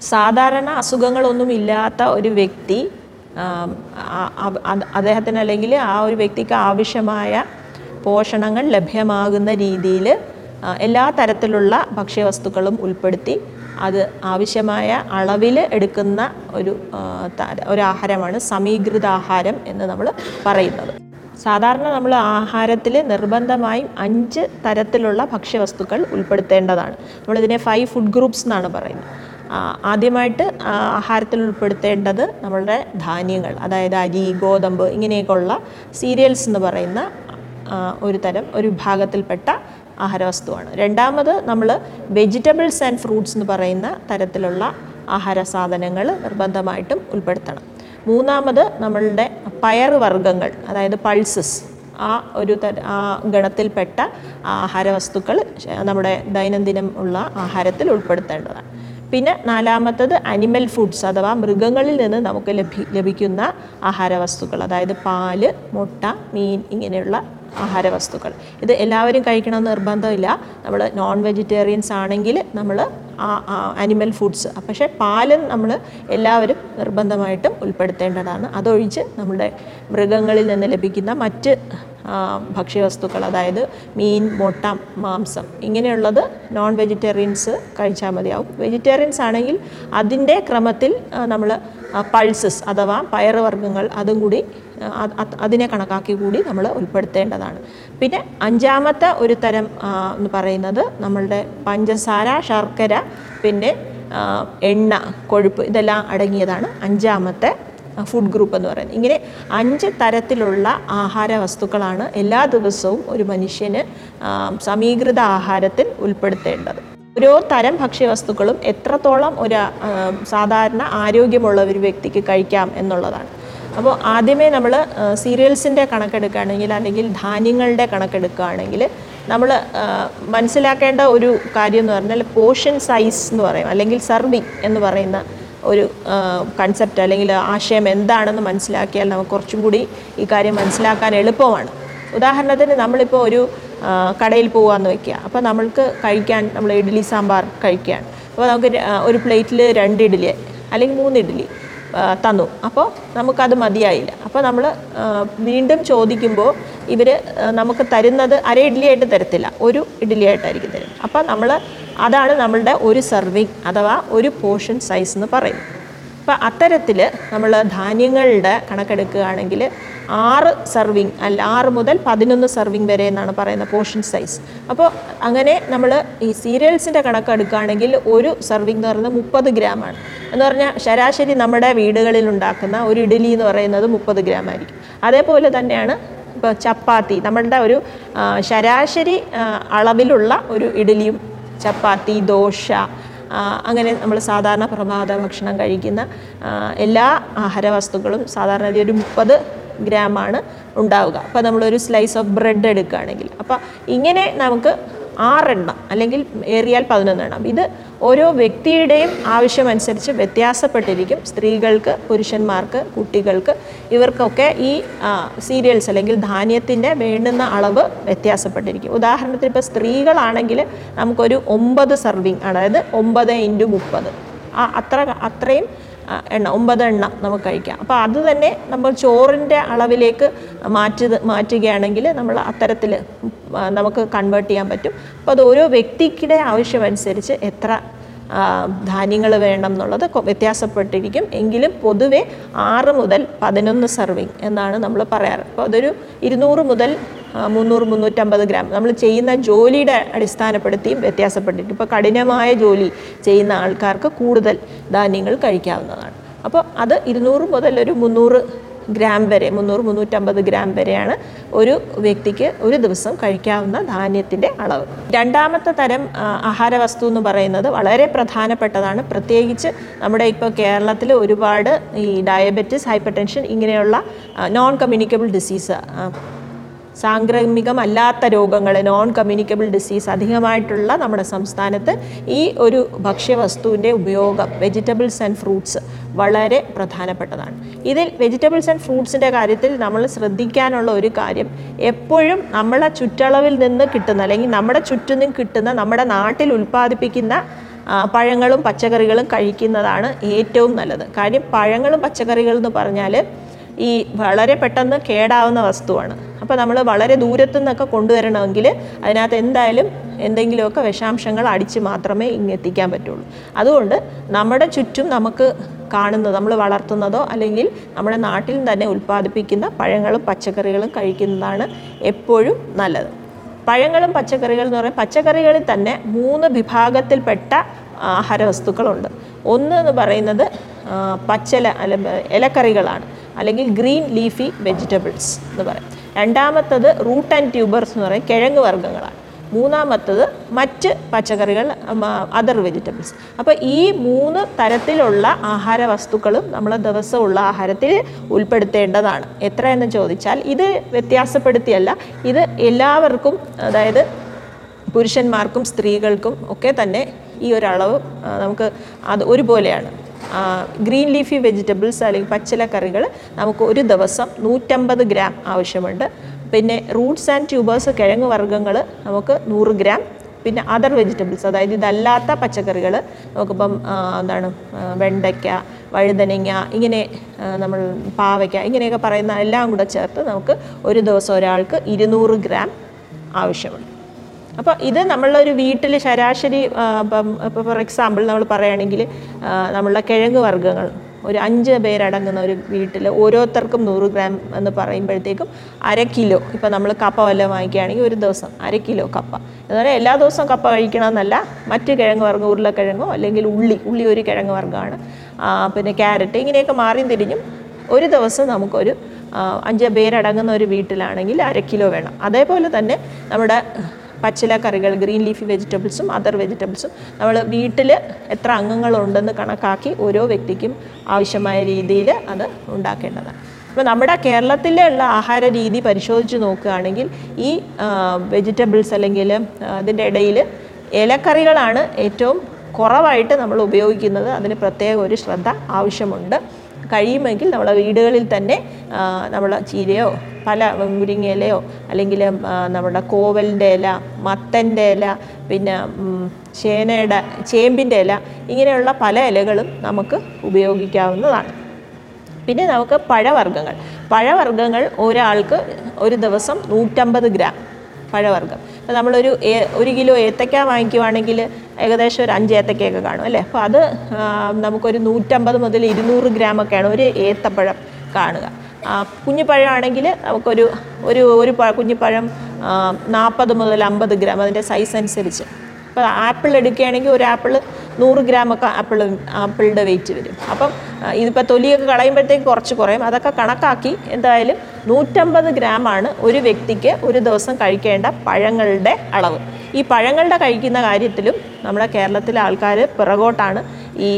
സാധാരണ അസുഖങ്ങളൊന്നും ഇല്ലാത്ത ഒരു വ്യക്തി അദ്ദേഹത്തിന് അല്ലെങ്കിൽ ആ ഒരു വ്യക്തിക്ക് ആവശ്യമായ പോഷണങ്ങൾ ലഭ്യമാകുന്ന രീതിയിൽ എല്ലാ തരത്തിലുള്ള ഭക്ഷ്യവസ്തുക്കളും ഉൾപ്പെടുത്തി അത് ആവശ്യമായ അളവിൽ എടുക്കുന്ന ഒരു ഒരു ആഹാരമാണ് സമീകൃത ആഹാരം എന്ന് നമ്മൾ പറയുന്നത്. സാധാരണ നമ്മൾ ആഹാരത്തിൽ നിർബന്ധമായും അഞ്ച് തരത്തിലുള്ള ഭക്ഷ്യവസ്തുക്കൾ ഉൾപ്പെടുത്തേണ്ടതാണ്. നമ്മളിതിനെ ഫൈവ് ഫുഡ് ഗ്രൂപ്പ്സ് എന്നാണ് പറയുന്നത്. ആദ്യമായിട്ട് ആഹാരത്തിൽ ഉൾപ്പെടുത്തേണ്ടത് നമ്മളുടെ ധാന്യങ്ങൾ അതായത് അരി ഗോതമ്പ് ഇങ്ങനെയൊക്കെയുള്ള സീരിയൽസ് എന്ന് പറയുന്ന ഒരു തരം ഒരു വിഭാഗത്തിൽപ്പെട്ട ആഹാരവസ്തുവാണ്. രണ്ടാമത് നമ്മൾ വെജിറ്റബിൾസ് ആൻഡ് ഫ്രൂട്ട്സ് എന്ന് പറയുന്ന തരത്തിലുള്ള ആഹാര സാധനങ്ങൾ നിർബന്ധമായിട്ടും ഉൾപ്പെടുത്തണം. മൂന്നാമത് നമ്മളുടെ പയറുവർഗങ്ങൾ അതായത് പൾസസ് ആ ഒരു തര ആ ഗണത്തിൽപ്പെട്ട ആഹാരവസ്തുക്കൾ വസ്തുക്കൾ നമ്മുടെ ദൈനംദിനം ഉള്ള ആഹാരത്തിൽ ഉൾപ്പെടുത്തേണ്ടതാണ്. പിന്നെ നാലാമത്തത് അനിമൽ ഫുഡ്സ് അഥവാ മൃഗങ്ങളിൽ നിന്ന് നമുക്ക് ലഭി ലഭിക്കുന്ന ആഹാരവസ്തുക്കൾ അതായത് പാൽ മുട്ട മീൻ ഇങ്ങനെയുള്ള ആഹാരവസ്തുക്കൾ. ഇത് എല്ലാവരും കഴിക്കണമെന്ന് നിർബന്ധമില്ല. നമ്മൾ നോൺ വെജിറ്റേറിയൻസ് ആണെങ്കിൽ നമ്മൾ അനിമൽ ഫുഡ്സ് പക്ഷേ പാലും നമ്മൾ എല്ലാവരും നിർബന്ധമായിട്ടും ഉൾപ്പെടുത്തേണ്ടതാണ്. അതൊഴിച്ച് നമ്മുടെ മൃഗങ്ങളിൽ നിന്ന് ലഭിക്കുന്ന മറ്റ് ഭക്ഷ്യവസ്തുക്കൾ അതായത് മീൻ മുട്ട മാംസം ഇങ്ങനെയുള്ളത് നോൺ വെജിറ്റേറിയൻസ് കഴിച്ചാൽ മതിയാവും. വെജിറ്റേറിയൻസ് ആണെങ്കിൽ അതിന്റെ ക്രമത്തിൽ നമ്മൾ പൾസസ് അഥവാ പയറുവർഗങ്ങൾ അതും കൂടി അതിനെ കണക്കാക്കി കൂടി നമ്മൾ ഉൾപ്പെടുത്തേണ്ടതാണ്. പിന്നെ അഞ്ചാമത്തെ ഒരു തരം എന്ന് പറയുന്നത് നമ്മളുടെ പഞ്ചസാര ശർക്കര പിന്നെ എണ്ണ കൊഴുപ്പ് ഇതെല്ലാം അടങ്ങിയതാണ് അഞ്ചാമത്തെ ഫുഡ് ഗ്രൂപ്പ് എന്ന് പറയുന്നത്. ഇങ്ങനെ അഞ്ച് തരത്തിലുള്ള ആഹാര വസ്തുക്കളാണ് എല്ലാ ദിവസവും ഒരു മനുഷ്യന് സമീകൃത ആഹാരത്തിൽ ഉൾപ്പെടുത്തേണ്ടത്. ഓരോ തരം ഭക്ഷ്യവസ്തുക്കളും എത്രത്തോളം ഒരു സാധാരണ ആരോഗ്യമുള്ള ഒരു വ്യക്തിക്ക് കഴിക്കാം എന്നുള്ളതാണ്. അപ്പോൾ ആദ്യമേ നമ്മൾ സീരിയൽസിന്റെ കണക്കെടുക്കുകയാണെങ്കിൽ അല്ലെങ്കിൽ ധാന്യങ്ങളുടെ കണക്കെടുക്കുകയാണെങ്കിൽ നമ്മൾ മനസ്സിലാക്കേണ്ട ഒരു കാര്യം എന്ന് പറഞ്ഞാൽ പോർഷൻ സൈസ് എന്ന് പറയും. അല്ലെങ്കിൽ സർവിങ് എന്ന് പറയുന്ന ഒരു കൺസെപ്റ്റ് അല്ലെങ്കിൽ ആശയം എന്താണെന്ന് മനസ്സിലാക്കിയാൽ നമുക്ക് കുറച്ചും കൂടി ഈ കാര്യം മനസ്സിലാക്കാൻ എളുപ്പമാണ്. ഉദാഹരണത്തിന് നമ്മളിപ്പോൾ ഒരു കടയിൽ പോകാമെന്ന് വയ്ക്കുക അപ്പോൾ നമ്മൾക്ക് കഴിക്കാൻ നമ്മൾ ഇഡ്ഡലി സാമ്പാർ കഴിക്കാൻ. അപ്പോൾ നമുക്ക് ഒരു പ്ലേറ്റിൽ രണ്ട് ഇഡ്ഡലി അല്ലെങ്കിൽ മൂന്ന് ഇഡ്ഡലി തന്നു. അപ്പോൾ നമുക്കത് മതിയായില്ല. അപ്പോൾ നമ്മൾ വീണ്ടും ചോദിക്കുമ്പോൾ ഇവർ നമുക്ക് തരുന്നത് അര ഇഡ്ഡലിയായിട്ട് തരത്തില്ല. ഒരു ഇഡ്ഡലിയായിട്ടായിരിക്കും തരും അപ്പോൾ നമ്മൾ അതാണ് നമ്മളുടെ ഒരു സെർവിങ് അഥവാ ഒരു പോർഷൻ സൈസ് എന്ന് പറയും അപ്പോൾ അത്തരത്തിൽ നമ്മൾ ധാന്യങ്ങളുടെ കണക്കെടുക്കുകയാണെങ്കിൽ ആറ് സർവിങ് അല്ല ആറ് മുതൽ പതിനൊന്ന് സർവിങ് വരെ എന്നാണ് പറയുന്നത് പോർഷൻ സൈസ് അപ്പോൾ അങ്ങനെ നമ്മൾ ഈ സീരിയൽസിന്റെ കണക്കെടുക്കുകയാണെങ്കിൽ ഒരു സർവിങ് എന്ന് പറയുന്നത് മുപ്പത് ഗ്രാമാണ് എന്ന് പറഞ്ഞാൽ ശരാശരി നമ്മുടെ വീടുകളിൽ ഉണ്ടാക്കുന്ന ഒരു ഇഡലി എന്ന് പറയുന്നത് മുപ്പത് ഗ്രാം ആയിരിക്കും. അതേപോലെ തന്നെയാണ് ഇപ്പോൾ ചപ്പാത്തി. നമ്മളുടെ ഒരു ശരാശരി അളവിലുള്ള ഒരു ഇഡലിയും ചപ്പാത്തി ദോശ അങ്ങനെ നമ്മൾ സാധാരണ പ്രഭാത ഭക്ഷണം കഴിക്കുന്ന എല്ലാ ആഹാര വസ്തുക്കളും സാധാരണ ഒരു മുപ്പത് ഗ്രാമാണ് ഉണ്ടാവുക. അപ്പോൾ നമ്മളൊരു സ്ലൈസ് ഓഫ് ബ്രെഡ് എടുക്കുകയാണെങ്കിൽ. അപ്പോൾ ഇങ്ങനെ നമുക്ക് ആറെണ്ണം അല്ലെങ്കിൽ ഏറിയാൽ പതിനൊന്നെണ്ണം. ഇത് ഓരോ വ്യക്തിയുടെയും ആവശ്യമനുസരിച്ച് വ്യത്യാസപ്പെട്ടിരിക്കും. സ്ത്രീകൾക്ക് പുരുഷന്മാർക്ക് കുട്ടികൾക്ക്. ഇവർക്കൊക്കെ ഈ സീരിയൽസ് അല്ലെങ്കിൽ ധാന്യത്തിന്റെ വേണ്ടുന്ന അളവ് വ്യത്യാസപ്പെട്ടിരിക്കും. ഉദാഹരണത്തിന് ഇപ്പോൾ സ്ത്രീകളാണെങ്കിൽ നമുക്കൊരു ഒമ്പത് സർവിങ് അതായത് ഒമ്പത് ഇന്റു മുപ്പത്. ആ അത്ര അത്രയും എണ്ണ ഒമ്പത് എണ്ണം നമുക്ക് കഴിക്കാം. അപ്പോൾ അത് തന്നെ നമ്മൾ ചോറിന്റെ അളവിലേക്ക് മാറ്റി മാറ്റുകയാണെങ്കിൽ നമ്മൾ അത്തരത്തിൽ നമുക്ക് കൺവേർട്ട് ചെയ്യാൻ പറ്റും. അപ്പോൾ അത് ഓരോ വ്യക്തിക്കിടെ ആവശ്യമനുസരിച്ച് എത്ര ധാന്യങ്ങൾ വേണം എന്നുള്ളത് വ്യത്യാസപ്പെട്ടിരിക്കും. എങ്കിലും പൊതുവെ ആറ് മുതൽ പതിനൊന്ന് സർവിങ് എന്നാണ് നമ്മൾ പറയാറ്. അപ്പോൾ അതൊരു ഇരുന്നൂറ് മുതൽ മുന്നൂറ് മുന്നൂറ്റമ്പത് ഗ്രാം. നമ്മൾ ചെയ്യുന്ന ജോലിയുടെ അടിസ്ഥാനപ്പെടുത്തിയും വ്യത്യാസപ്പെട്ടിട്ട് ഇപ്പോൾ കഠിനമായ ജോലി ചെയ്യുന്ന ആൾക്കാർക്ക് കൂടുതൽ ധാന്യങ്ങൾ കഴിക്കാവുന്നതാണ്. അപ്പോൾ അത് ഇരുന്നൂറ് മുതൽ ഒരു മുന്നൂറ് ഗ്രാം വരെ മുന്നൂറ് മുന്നൂറ്റമ്പത് ഗ്രാം വരെയാണ് ഒരു വ്യക്തിക്ക് ഒരു ദിവസം കഴിക്കാവുന്ന ധാന്യത്തിന്റെ അളവ്. രണ്ടാമത്തെ തരം ആഹാര വസ്തു എന്ന് പറയുന്നത് വളരെ പ്രധാനപ്പെട്ടതാണ്. പ്രത്യേകിച്ച് നമ്മുടെ ഇപ്പോൾ കേരളത്തിൽ ഒരുപാട് ഈ ഡയബറ്റിസ് ഹൈപ്പർ ടെൻഷൻ ഇങ്ങനെയുള്ള നോൺ കമ്മ്യൂണിക്കബിൾ ഡിസീസ് സാംക്രമികമല്ലാത്ത രോഗങ്ങൾ നോൺ കമ്മ്യൂണിക്കബിൾ ഡിസീസ് അധികമായിട്ടുള്ള നമ്മുടെ സംസ്ഥാനത്ത് ഈ ഒരു ഭക്ഷ്യവസ്തുവിന്റെ ഉപയോഗം വെജിറ്റബിൾസ് ആൻഡ് ഫ്രൂട്ട്സ് വളരെ പ്രധാനപ്പെട്ടതാണ്. ഇതിൽ വെജിറ്റബിൾസ് ആൻഡ് ഫ്രൂട്ട്സിന്റെ കാര്യത്തിൽ നമ്മൾ ശ്രദ്ധിക്കാനുള്ള ഒരു കാര്യം എപ്പോഴും നമ്മളെ ചുറ്റളവിൽ നിന്ന് കിട്ടുന്ന അല്ലെങ്കിൽ നമ്മുടെ ചുറ്റിനും കിട്ടുന്ന നമ്മുടെ നാട്ടിൽ ഉൽപ്പാദിപ്പിക്കുന്ന പഴങ്ങളും പച്ചക്കറികളും കഴിക്കുന്നതാണ് ഏറ്റവും നല്ലത്. കാര്യം പഴങ്ങളും പച്ചക്കറികളും എന്ന് പറഞ്ഞാൽ ഈ വളരെ പെട്ടെന്ന് കേടാവുന്ന വസ്തുവാണ്. അപ്പോൾ നമ്മൾ വളരെ ദൂരത്തു നിന്നൊക്കെ കൊണ്ടുവരണമെങ്കിൽ അതിനകത്ത് എന്തായാലും എന്തെങ്കിലുമൊക്കെ വിഷാംശങ്ങൾ അടിച്ച് മാത്രമേ ഇങ്ങെത്തിക്കാൻ പറ്റുള്ളൂ. അതുകൊണ്ട് നമ്മുടെ ചുറ്റും നമുക്ക് കാണുന്നത് നമ്മൾ വളർത്തുന്നതോ അല്ലെങ്കിൽ നമ്മുടെ നാട്ടിൽ തന്നെ ഉൽപ്പാദിപ്പിക്കുന്ന പഴങ്ങളും പച്ചക്കറികളും കഴിക്കുന്നതാണ് എപ്പോഴും നല്ലത്. പഴങ്ങളും പച്ചക്കറികളും എന്ന് പറയുമ്പോൾ പച്ചക്കറികളിൽ തന്നെ മൂന്ന് വിഭാഗത്തിൽപ്പെട്ട ആഹാരവസ്തുക്കളുണ്ട്. ഒന്ന് എന്ന് പറയുന്നത് പച്ചല അല്ല ഇലക്കറികളാണ്. അല്ലെങ്കിൽ ഗ്രീൻ ലീഫി വെജിറ്റബിൾസ് എന്ന് പറയും. രണ്ടാമത്തത് റൂട്ട് ആൻഡ് ട്യൂബേഴ്സ് എന്ന് പറയും കിഴങ്ങ് വർഗങ്ങളാണ്. മൂന്നാമത്തത് മറ്റ് പച്ചക്കറികൾ അതർ വെജിറ്റബിൾസ് അപ്പോൾ ഈ മൂന്ന് തരത്തിലുള്ള ആഹാര വസ്തുക്കളും നമ്മൾ ദിവസമുള്ള ആഹാരത്തിൽ ഉൾപ്പെടുത്തേണ്ടതാണ്. എത്രയെന്ന് ചോദിച്ചാൽ ഇത് വ്യത്യാസപ്പെടുത്തിയല്ല ഇത് എല്ലാവർക്കും അതായത് പുരുഷന്മാർക്കും സ്ത്രീകൾക്കും ഒക്കെ തന്നെ ഈ ഒരളവ് നമുക്ക് അത് ഒരുപോലെയാണ്. ഗ്രീൻ ലീഫി വെജിറ്റബിൾസ് അല്ലെങ്കിൽ പച്ചിലക്കറികൾ നമുക്ക് ഒരു ദിവസം നൂറ്റമ്പത് ഗ്രാം ആവശ്യമുണ്ട്. പിന്നെ റൂട്ട്സ് ആൻഡ് ട്യൂബേഴ്സ് കിഴങ്ങ് വർഗങ്ങൾ നമുക്ക് നൂറ് ഗ്രാം. പിന്നെ അതർ വെജിറ്റബിൾസ് അതായത് ഇതല്ലാത്ത പച്ചക്കറികൾ നമുക്കിപ്പം എന്താണ് വെണ്ടയ്ക്ക വഴുതനങ്ങ ഇങ്ങനെ നമ്മൾ പാവയ്ക്ക ഇങ്ങനെയൊക്കെ പറയുന്ന എല്ലാം കൂടെ ചേർത്ത് നമുക്ക് ഒരു ദിവസം ഒരാൾക്ക് ഇരുന്നൂറ് ഗ്രാം ആവശ്യമുണ്ട്. അപ്പോൾ ഇത് നമ്മളൊരു വീട്ടിൽ ശരാശരി ഇപ്പം ഇപ്പോൾ ഫോർ എക്സാമ്പിൾ നമ്മൾ പറയുകയാണെങ്കിൽ നമ്മളുടെ കിഴങ്ങ് വർഗങ്ങൾ ഒരു അഞ്ച് പേരടങ്ങുന്ന ഒരു വീട്ടിൽ ഓരോരുത്തർക്കും നൂറ് ഗ്രാം എന്ന് പറയുമ്പോഴത്തേക്കും അര കിലോ ഇപ്പോൾ നമ്മൾ കപ്പ വല്ലതും വാങ്ങിക്കുകയാണെങ്കിൽ ഒരു ദിവസം അര കിലോ കപ്പ. എന്ന് പറഞ്ഞാൽ എല്ലാ ദിവസവും കപ്പ കഴിക്കണമെന്നല്ല മറ്റ് കിഴങ്ങ് വർഗം ഉരുളക്കിഴങ്ങോ അല്ലെങ്കിൽ ഉള്ളി ഉള്ളി ഒരു കിഴങ്ങ് വർഗമാണ്. പിന്നെ ക്യാരറ്റ് ഇങ്ങനെയൊക്കെ മാറിയും തിരിഞ്ഞും ഒരു ദിവസം നമുക്കൊരു അഞ്ച് പേരടങ്ങുന്ന ഒരു വീട്ടിലാണെങ്കിൽ അര കിലോ വേണം. അതേപോലെ തന്നെ നമ്മുടെ പച്ചിലക്കറികൾ ഗ്രീൻ ലീഫി വെജിറ്റബിൾസും അതർ വെജിറ്റബിൾസും നമ്മൾ വീട്ടിൽ എത്ര അംഗങ്ങളുണ്ടെന്ന് കണക്കാക്കി ഓരോ വ്യക്തിക്കും ആവശ്യമായ രീതിയിൽ അത് ഉണ്ടാക്കേണ്ടതാണ്. അപ്പോൾ നമ്മുടെ കേരളത്തിലെ ഉള്ള ആഹാര രീതി പരിശോധിച്ച് നോക്കുകയാണെങ്കിൽ ഈ വെജിറ്റബിൾസ് അല്ലെങ്കിൽ അതിന്റെ ഇടയിൽ ഇലക്കറികളാണ് ഏറ്റവും കുറവായിട്ട് നമ്മൾ ഉപയോഗിക്കുന്നത് അതിന് പ്രത്യേക ഒരു ശ്രദ്ധ ആവശ്യമുണ്ട്. കഴിയുമെങ്കിൽ നമ്മളെ വീടുകളിൽ തന്നെ നമ്മൾ ചീരയോ പല മുരിങ്ങയിലയോ അല്ലെങ്കിൽ നമ്മുടെ കോവലിന്റെ ഇല മത്തന്റെ ഇല പിന്നെ ചേനയുടെ ചേമ്പിന്റെ ഇല ഇങ്ങനെയുള്ള പല ഇലകളും നമുക്ക് ഉപയോഗിക്കാവുന്നതാണ്. പിന്നെ നമുക്ക് പഴവർഗങ്ങൾ. പഴവർഗങ്ങൾ ഒരാൾക്ക് ഒരു ദിവസം നൂറ്റമ്പത് ഗ്രാം പഴവർഗം. അപ്പോൾ നമ്മളൊരു ഒരു കിലോ ഏത്തക്ക വാങ്ങിക്കുവാണെങ്കിൽ ഏകദേശം ഒരു അഞ്ച് ഏത്തക്കയൊക്കെ കാണും അല്ലേ? അപ്പോൾ അത് നമുക്കൊരു നൂറ്റമ്പത് മുതൽ ഇരുന്നൂറ് ഗ്രാമൊക്കെയാണ് ഒരു ഏത്തപ്പഴം കാണുക. കുഞ്ഞിപ്പഴമാണെങ്കിൽ നമുക്കൊരു ഒരു ഒരു കുഞ്ഞിപ്പഴം നാൽപ്പത് മുതൽ അമ്പത് ഗ്രാം അതിന്റെ സൈസ് അനുസരിച്ച്. ഇപ്പോൾ ആപ്പിൾ എടുക്കുകയാണെങ്കിൽ ഒരു ആപ്പിൾ നൂറ് ഗ്രാമൊക്കെ ആപ്പിൾ ആപ്പിളിന്റെ വെയിറ്റ് വരും. അപ്പം ഇതിപ്പോൾ തൊലിയൊക്കെ കളയുമ്പോഴത്തേക്ക് കുറച്ച് കുറയും. അതൊക്കെ കണക്കാക്കി എന്തായാലും നൂറ്റമ്പത് ഗ്രാമാണ് ഒരു വ്യക്തിക്ക് ഒരു ദിവസം കഴിക്കേണ്ട പഴങ്ങളുടെ അളവ്. ഈ പഴങ്ങളുടെ കഴിക്കുന്ന കാര്യത്തിലും നമ്മുടെ കേരളത്തിലെ ആൾക്കാർ പിറകോട്ടാണ് ഈ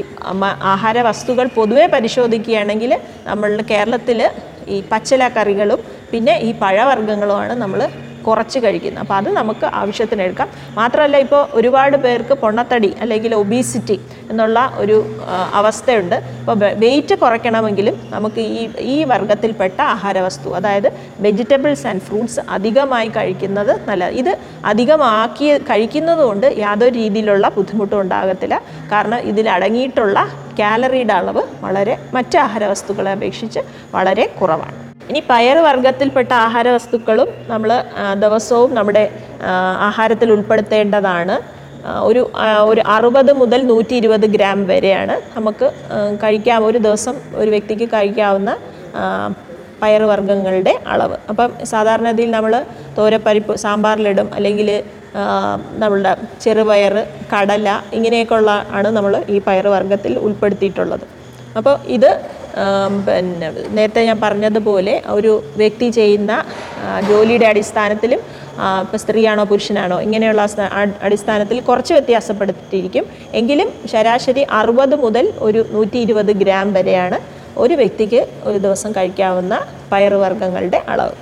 ആഹാര വസ്തുക്കൾ പൊതുവെ പരിശോധിക്കുകയാണെങ്കിൽ നമ്മളുടെ കേരളത്തിൽ ഈ പച്ചിലക്കറികളും പിന്നെ ഈ പഴവർഗങ്ങളുമാണ് നമ്മൾ കുറച്ച് കഴിക്കുന്നത് അപ്പോൾ അത് നമുക്ക് ആവശ്യത്തിന് എടുക്കാം. മാത്രമല്ല ഇപ്പോൾ ഒരുപാട് പേർക്ക് പൊണ്ണത്തടി അല്ലെങ്കിൽ ഒബീസിറ്റി എന്നുള്ള ഒരു അവസ്ഥയുണ്ട്. അപ്പോൾ വെയിറ്റ് കുറയ്ക്കണമെങ്കിലും നമുക്ക് ഈ ഈ വർഗത്തിൽപ്പെട്ട ആഹാരവസ്തു അതായത് വെജിറ്റബിൾസ് ആൻഡ് ഫ്രൂട്ട്സ് അധികമായി കഴിക്കുന്നത് നല്ല ഇത് അധികമാക്കി കഴിക്കുന്നത് കൊണ്ട് യാതൊരു രീതിയിലുള്ള ബുദ്ധിമുട്ടും ഉണ്ടാകത്തില്ല. കാരണം ഇതിൽ അടങ്ങിയിട്ടുള്ള കാലറിയുടെ അളവ് വളരെ മറ്റ് ആഹാരവസ്തുക്കളെ അപേക്ഷിച്ച് വളരെ കുറവാണ്. ഇനി പയർ വർഗത്തിൽപ്പെട്ട ആഹാര വസ്തുക്കളും നമ്മൾ ദിവസവും നമ്മുടെ ആഹാരത്തിൽ ഉൾപ്പെടുത്തേണ്ടതാണ്. ഒരു ഒരു അറുപത് മുതൽ നൂറ്റി ഇരുപത് ഗ്രാം വരെയാണ് നമുക്ക് കഴിക്കാം ഒരു ദിവസം ഒരു വ്യക്തിക്ക് കഴിക്കാവുന്ന പയറുവർഗങ്ങളുടെ അളവ്. അപ്പം സാധാരണഗതിയിൽ നമ്മൾ തോരപ്പരിപ്പ് സാമ്പാറിലിടും അല്ലെങ്കിൽ നമ്മളുടെ ചെറുപയർ കടല ഇങ്ങനെയൊക്കെയുള്ള ആണ് നമ്മൾ ഈ പയറുവർഗത്തിൽ ഉൾപ്പെടുത്തിയിട്ടുള്ളത്. അപ്പോൾ ഇത് പിന്നെ നേരത്തെ ഞാൻ പറഞ്ഞതുപോലെ ഒരു വ്യക്തി ചെയ്യുന്ന ജോലിയുടെ അടിസ്ഥാനത്തിലും ഇപ്പോൾ സ്ത്രീയാണോ പുരുഷനാണോ ഇങ്ങനെയുള്ള അടിസ്ഥാനത്തിൽ കുറച്ച് വ്യത്യാസപ്പെടുത്തിയിരിക്കും. എങ്കിലും ശരാശരി അറുപത് മുതൽ ഒരു നൂറ്റി ഇരുപത് ഗ്രാം വരെയാണ് ഒരു വ്യക്തിക്ക് ഒരു ദിവസം കഴിക്കാവുന്ന പയറുവർഗങ്ങളുടെ അളവ്.